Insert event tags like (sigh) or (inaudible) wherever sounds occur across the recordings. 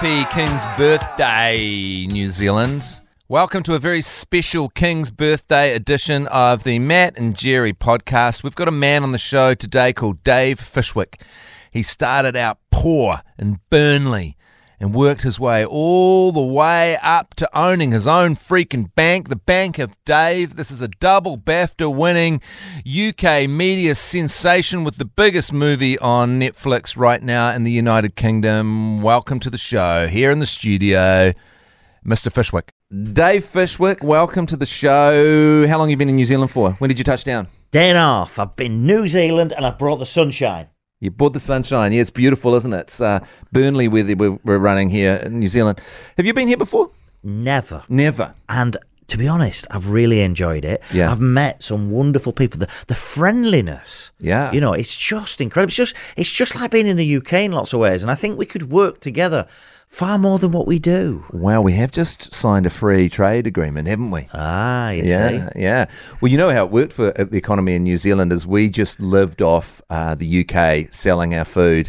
Happy King's Birthday, New Zealand. Welcome to a very special King's Birthday edition of the Matt and Jerry podcast. We've got a man on the show today called Dave Fishwick. He started out poor in Burnley and worked his way all the way up to owning his own freaking bank, the Bank of Dave. This is a double BAFTA winning UK media sensation with the biggest movie on Netflix right now in the United Kingdom. Welcome to the show here in the studio, Mr. Fishwick. Dave Fishwick, welcome to the show. How long have you been in New Zealand for? When did you touch down? Day and a half. I've been New Zealand and I've brought the sunshine. You bought the sunshine. Yeah, it's beautiful, isn't it? It's uh, Burnley weather we're, we're running here in New Zealand. Have you been here before? Never. Never. And to be honest, I've really enjoyed it. Yeah. I've met some wonderful people. The the friendliness. Yeah. You know, it's just incredible. It's just it's just like being in the UK in lots of ways. And I think we could work together far more than what we do. Wow, we have just signed a free trade agreement, haven't we? Ah, you Yeah, see. yeah. Well, you know how it worked for the economy in New Zealand is we just lived off uh, the UK selling our food.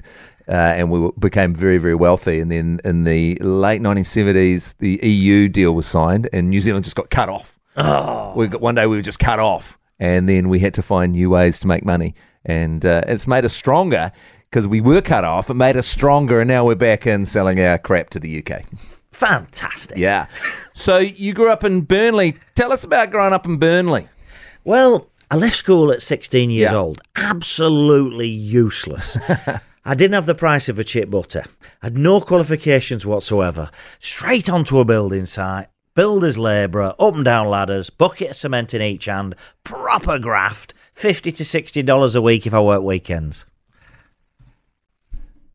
Uh, and we became very, very wealthy. And then in the late 1970s, the EU deal was signed, and New Zealand just got cut off. Oh. We got, one day we were just cut off, and then we had to find new ways to make money. And uh, it's made us stronger because we were cut off. It made us stronger, and now we're back in selling our crap to the UK. Fantastic. Yeah. So you grew up in Burnley. Tell us about growing up in Burnley. Well, I left school at 16 years Yeah. old. Absolutely useless. (laughs) I didn't have the price of a chip butty. Had no qualifications whatsoever. Straight onto a building site, builder's labourer, up and down ladders, bucket of cement in each hand, proper graft, 50 to $60 a week if I work weekends.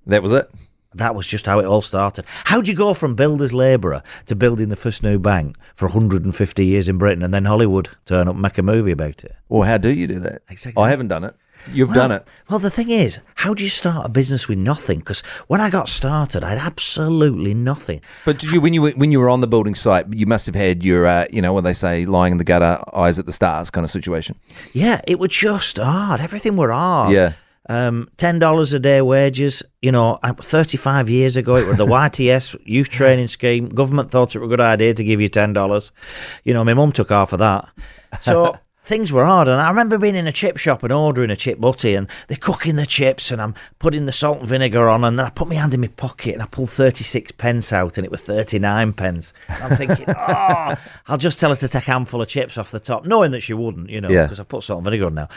That was it. That was just how it all started. How'd you go from builder's labourer to building the first new bank for 150 years in Britain and then Hollywood turn up and make a movie about it? Well, how do you do that? Exactly. I haven't done it. You've done it. Well, the thing is, how do you start a business with nothing? Because when I got started, I had absolutely nothing. But did you when you were, when you were on the building site, you must have had your uh, you know what they say, lying in the gutter, eyes at the stars kind of situation. Yeah, it was just hard. Everything were hard. Yeah. Um, ten dollars a day wages. You know, thirty-five years ago, it was the (laughs) YTS youth training scheme. Government thought it was a good idea to give you ten dollars. You know, my mum took half of that. So (laughs) things were hard. And I remember being in a chip shop and ordering a chip butty, and they're cooking the chips, and I'm putting the salt and vinegar on, and then I put my hand in my pocket and I pulled thirty-six pence out, and it was thirty-nine pence. And I'm thinking, (laughs) oh, I'll just tell her to take a handful of chips off the top, knowing that she wouldn't, you know, Yeah. because I've put salt and vinegar on now.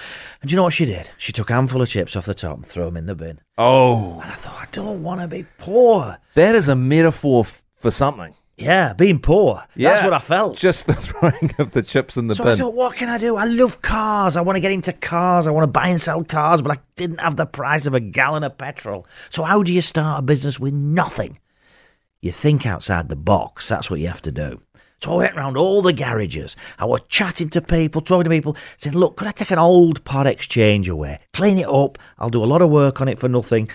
And do you know what she did? She took a handful of chips off the top and threw them in the bin. Oh, And I thought, I don't want to be poor. that is a metaphor f- for something. Yeah, being poor. Yeah. That's what I felt. Just the (laughs) throwing of the chips in the so I bin. thought, what can I do? I love cars. I want to get into cars. I want to buy and sell cars, but I didn't have the price of a gallon of petrol. So how do you start a business with nothing? You think outside the box. That's what you have to do. So I went round all the garages. I was chatting to people, talking to people, saying, look, could I take an old pod exchange away? Clean it up. I'll do a lot of work on it for nothing.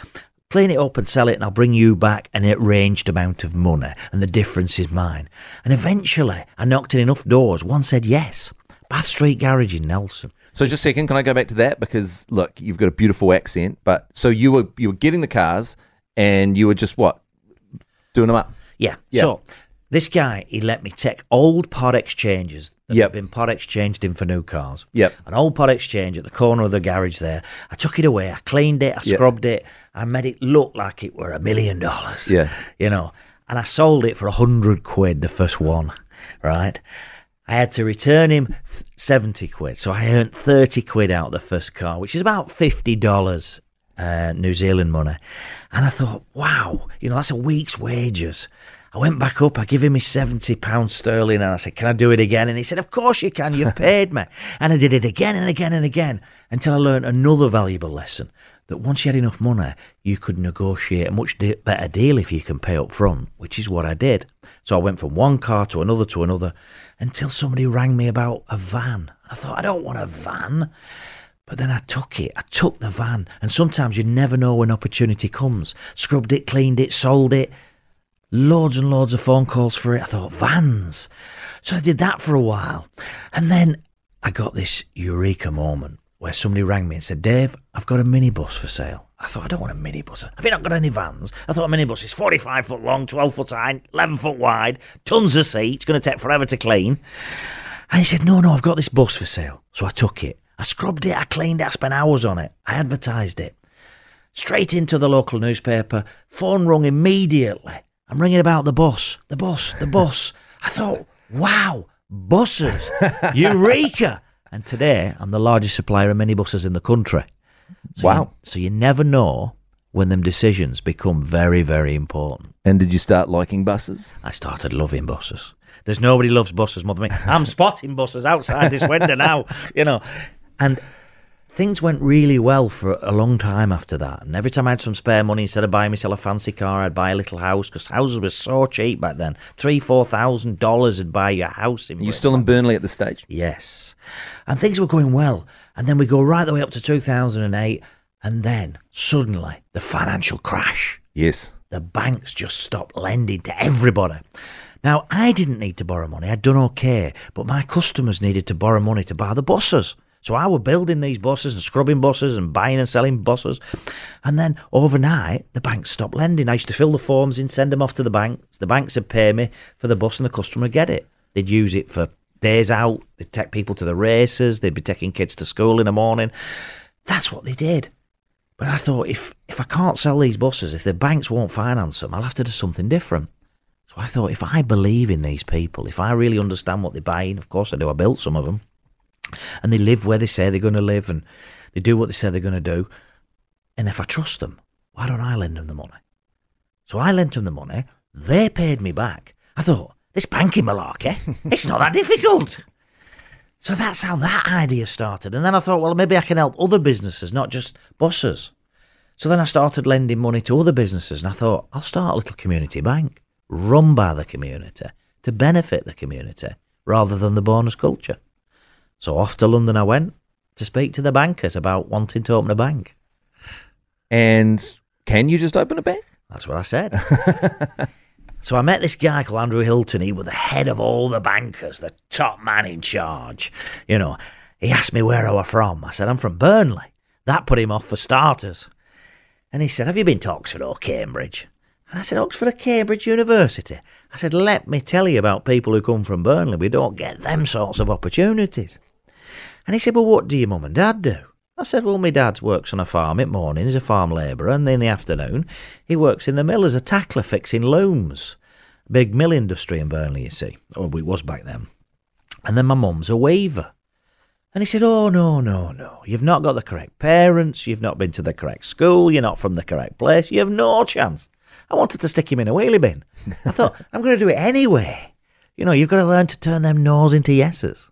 Clean it up and sell it, and I'll bring you back an arranged amount of money, and the difference is mine. And eventually, I knocked in enough doors. One said yes. Bath Street Garage in Nelson. So just a second, can I go back to that because look, you've got a beautiful accent. But so you were you were getting the cars, and you were just what doing them up. Yeah. Yeah. So this guy, he let me take old part exchanges that Yep. been pod exchanged in for new cars. Yep. An old pod exchange at the corner of the garage there. I took it away. I cleaned it. I Yep. scrubbed it. I made it look like it were a million dollars. Yeah. You know, and I sold it for a hundred quid, the first one, right? I had to return him th- 70 quid. So I earned 30 quid out of the first car, which is about $50 uh, New Zealand money. And I thought, wow, you know, that's a week's wages. I went back up, I give him his £70 sterling, and I said, Can I do it again? And he said, Of course you can, you've (laughs) paid me. And I did it again and again and again until I learned another valuable lesson that once you had enough money, you could negotiate a much de- better deal if you can pay up front, which is what I did. So I went from one car to another to another until somebody rang me about a van. I thought, I don't want a van. But then I took it. I took the van. And sometimes you never know when opportunity comes. Scrubbed it, cleaned it, sold it. Loads and loads of phone calls for it. I thought, vans. So I did that for a while. And then I got this eureka moment where somebody rang me and said, Dave, I've got a minibus for sale. I thought, I don't want a minibus. Have you not got any vans? I thought a minibus is 45 foot long, 12 foot high, 11 foot wide, tons of seats, going to take forever to clean. And he said, No, no, I've got this bus for sale. So I took it. I scrubbed it, I cleaned it, I spent hours on it. I advertised it. Straight into the local newspaper. Phone rung immediately. I'm ringing about the bus, the bus, the bus. I thought, wow, buses, eureka. And today, I'm the largest supplier of minibuses in the country. So Wow. You, so you never know when them decisions become very, very important. And did you start liking buses? I started loving buses. There's nobody loves buses more than me. I'm (laughs) spotting buses outside this window now, you know. And things went really well for a long time after that. And every time I had some spare money, instead of buying myself a fancy car, I'd buy a little house because houses were so cheap back then. Three, four thousand dollars would buy your house in. You still in Burnley at the stage? Yes. And things were going well. And then we go right the way up to 2008. And then suddenly the financial crash. Yes. The banks just stopped lending to everybody. Now, I didn't need to borrow money. I'd done okay. But my customers needed to borrow money to buy the buses. So I were building these buses and scrubbing buses and buying and selling buses. And then overnight, the banks stopped lending. I used to fill the forms in, send them off to the banks. The banks would pay me for the bus and the customer would get it. They'd use it for days out. They'd take people to the races. They'd be taking kids to school in the morning. That's what they did. But I thought, if, if I can't sell these buses, if the banks won't finance them, I'll have to do something different. So I thought, if I believe in these people, if I really understand what they're buying, of course I do, I built some of them, and they live where they say they're going to live, and they do what they say they're going to do, and if I trust them, why don't I lend them the money? So I lent them the money, they paid me back. I thought, this banking malarkey, (laughs) it's not that difficult. So that's how that idea started. And then I thought, well, maybe I can help other businesses, not just buses. So then I started lending money to other businesses, and I thought, I'll start a little community bank run by the community to benefit the community rather than the bonus culture. So off to London I went to speak to the bankers about wanting to open a bank. And can you just open a bank? That's what I said. (laughs) so I met this guy called Andrew Hilton. He was the head of all the bankers, the top man in charge. You know, he asked me where I were from. I said, I'm from Burnley. That put him off for starters. And he said, Have you been to Oxford or Cambridge? And I said, Oxford or Cambridge University? I said, Let me tell you about people who come from Burnley. We don't get them sorts of opportunities. And he said, Well, what do your mum and dad do? I said, Well, my dad works on a farm in morning, he's a farm labourer, and in the afternoon, he works in the mill as a tackler fixing looms. Big mill industry in Burnley, you see, or it was back then. And then my mum's a weaver. And he said, Oh, no, no, no. You've not got the correct parents. You've not been to the correct school. You're not from the correct place. You have no chance. I wanted to stick him in a wheelie bin. I thought, I'm going to do it anyway. You know, you've got to learn to turn them no's into yeses.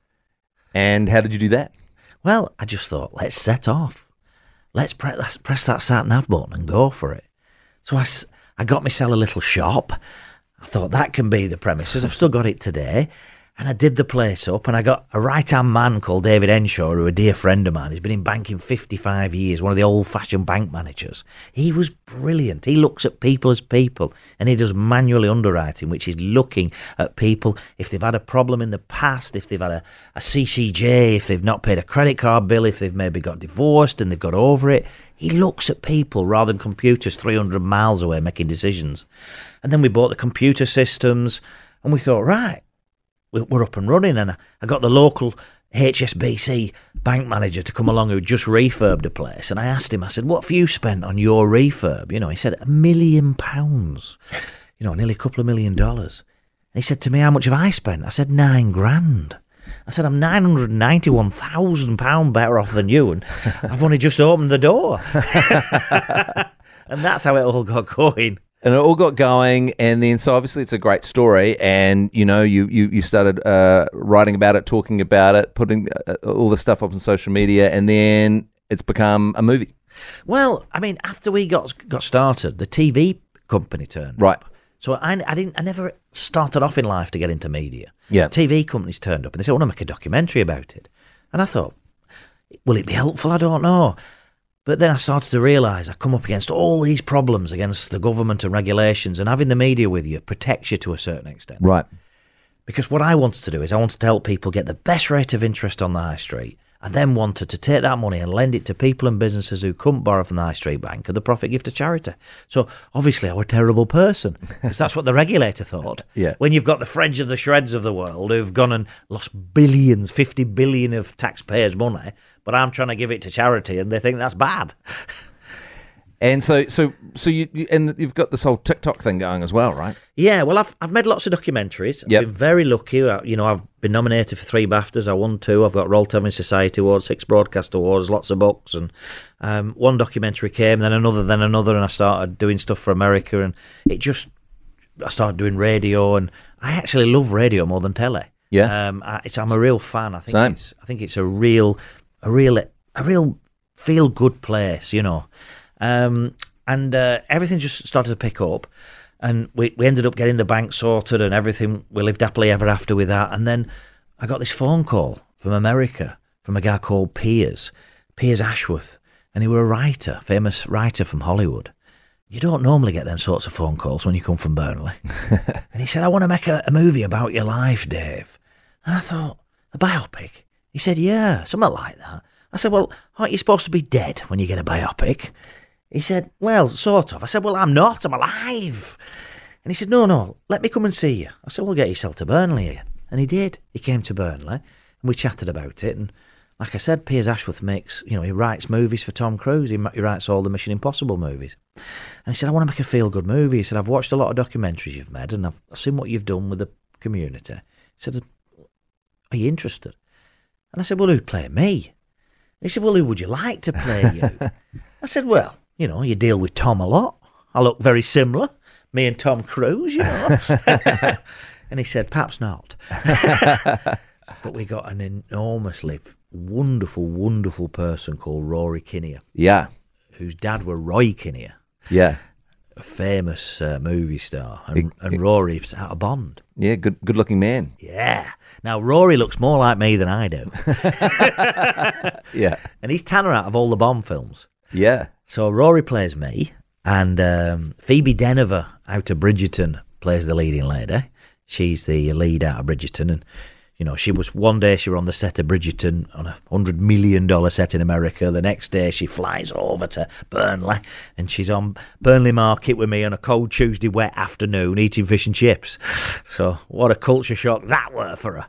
And how did you do that? Well, I just thought, let's set off. Let's press, let's press that sat nav button and go for it. So I, I got myself a little shop. I thought that can be the premises. I've still got it today. And I did the place up, and I got a right hand man called David Henshaw, who a dear friend of mine. He's been in banking 55 years, one of the old fashioned bank managers. He was brilliant. He looks at people as people, and he does manually underwriting, which is looking at people if they've had a problem in the past, if they've had a, a CCJ, if they've not paid a credit card bill, if they've maybe got divorced and they've got over it. He looks at people rather than computers 300 miles away making decisions. And then we bought the computer systems, and we thought, right, we're up and running. And I- got the local HSBC bank manager to come along who just refurbed a place. And I asked him, I said, what have you spent on your refurb? You know, he said, a million pounds, you know, nearly a couple of million dollars. And he said to me, how much have I spent? I said, nine grand. I said, I'm £991,000 better off than you, and I've only just opened the door. (laughs) and that's how it all got going. And it all got going, and then so obviously it's a great story, and you know you you, you started uh, writing about it, talking about it, putting uh, all the stuff up on social media, and then it's become a movie. Well, I mean, after we got got started, the TV company turned Right. up. So I, I didn't. I never started off in life to get into media. Yeah. TV companies turned up and they said, "I want to make a documentary about it." And I thought, will it be helpful? I don't know. But then I started to realise I come up against all these problems against the government and regulations, and having the media with you protects you to a certain extent. Right. Because what I wanted to do is I wanted to help people get the best rate of interest on the high street and then wanted to take that money and lend it to people and businesses who couldn't borrow from the high street bank and the profit give to charity. So obviously, I'm a terrible person because that's what the regulator thought. (laughs) Yeah. When you've got the French of the shreds of the world who've gone and lost billions, 50 billion of taxpayers' money, but I'm trying to give it to charity and they think that's bad. (laughs) And so, so, so you, you and you've got this whole TikTok thing going as well, right? Yeah, well, I've I've made lots of documentaries. I've Yep. been very lucky. Uh, you know, I've been nominated for three BAFTAs. I won two. I've got Royal Television Society Awards, six Broadcast Awards, lots of books, and um, one documentary came, then another, then another, and I started doing stuff for America, and it just I started doing radio, and I actually love radio more than telly. Yeah. um, I, it's, I'm a real fan. I think Same. it's I think it's a real, a real, a real feel good place. You know, um, and uh, everything just started to pick up. And we, we ended up getting the bank sorted and everything. We lived happily ever after with that. And then I got this phone call from America from a guy called Piers, Piers Ashworth. And he were a writer, famous writer from Hollywood. You don't normally get them sorts of phone calls when you come from Burnley. (laughs) and he said, I want to make a, a movie about your life, Dave. And I thought, a biopic? He said, yeah, something like that. I said, well, aren't you supposed to be dead when you get a biopic? He said, well, sort of. I said, well, I'm not. I'm alive. And he said, no, no, let me come and see you. I said, well, get yourself to Burnley here. And he did. He came to Burnley and we chatted about it. And like I said, Piers Ashworth makes, you know, he writes movies for Tom Cruise. He, he writes all the Mission Impossible movies. And he said, I want to make a feel good movie. He said, I've watched a lot of documentaries you've made and I've, I've seen what you've done with the community. He said, Are you interested? And I said, Well, who'd play me? He said, Well, who would you like to play you? (laughs) I said, Well, you know, you deal with Tom a lot. I look very similar. Me and Tom Cruise, you know. (laughs) and he said, Perhaps not. (laughs) but we got an enormously wonderful, wonderful person called Rory Kinnear, Yeah, whose dad were Roy Kinnear yeah, a famous uh, movie star, and, and Rory's out of Bond. yeah. Good, good-looking man. Yeah. Now Rory looks more like me than I do, (laughs) Yeah, and he's Tanner out of all the Bond films. yeah, So Rory plays me, and um, Phoebe Dynevor out of Bridgerton plays the leading lady. She's the lead out of Bridgerton, and you know she was one day she was on the set of Bridgerton on a hundred million dollar set in America. The next day she flies over to Burnley, and she's on Burnley Market with me on a cold Tuesday wet afternoon eating fish and chips. So what a culture shock that were for her.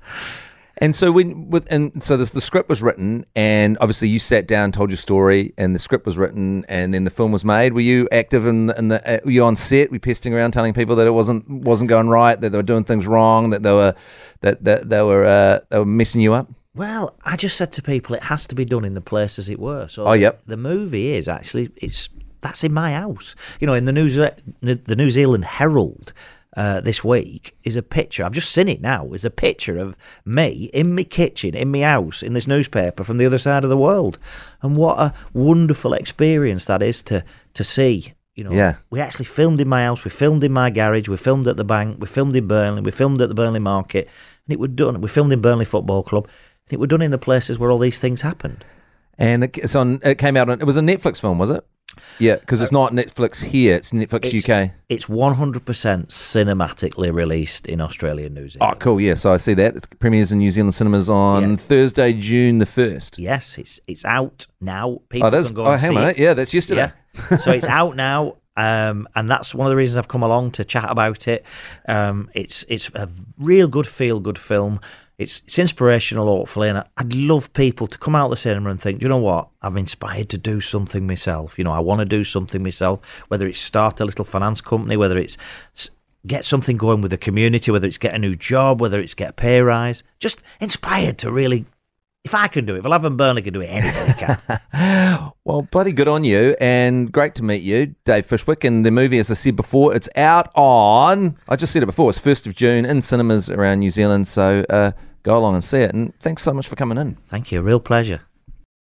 And so when with and so this, the script was written, and obviously you sat down, told your story, and the script was written, and then the film was made. Were you active in, the- in the? Uh, were you on set? Were you pesting around, telling people that it wasn't wasn't going right, that they were doing things wrong, that they were that that they were uh, they were messing you up? Well, I just said to people it has to be done in the place as it were. So Oh, yep. the movie is actually it's that's in my house. You know, in the New Ze- the New Zealand Herald uh, this week is a picture. I've just seen it now. Is a picture of me in my kitchen in my house in this newspaper from the other side of the world, and what a wonderful experience that is to to see. You know, Yeah. we actually filmed in my house. We filmed in my garage. We filmed at the bank. We filmed in Burnley. We filmed at the Burnley Market, and it was done. We filmed in Burnley Football Club. And it was done in the places where all these things happened. And it, it's on. It came out on. It was a Netflix film, was it? Yeah, because it's not Netflix here. It's Netflix It's- UK. It's 100% cinematically released in Australia and New Zealand. Oh, cool. Yeah, so I see that. It premieres in New Zealand cinemas on. Thursday, June the first. Yes, it's it's out now. People Oh, can go Oh, and hang see on. it. Yeah, that's yesterday. Yeah. so it's (laughs) out now. Um, and that's one of the reasons I've come along to chat about it. Um, it's it's a real good feel good film. It's it's inspirational, hopefully, and I'd love people to come out the cinema and think, you know what? I'm inspired to do something myself. You know, I want to do something myself. Whether it's start a little finance company, whether it's get something going with the community, whether it's get a new job, whether it's get a pay rise. Just inspired to really. If I can do it, if Alavan Burnley can do it, anybody can. (laughs) Well, bloody good on you, and great to meet you, Dave Fishwick. And the movie, as I said before, it's out on. I just said it before. It's first of June in cinemas around New Zealand. So uh, go along and see it. And thanks so much for coming in. Thank you. Real pleasure.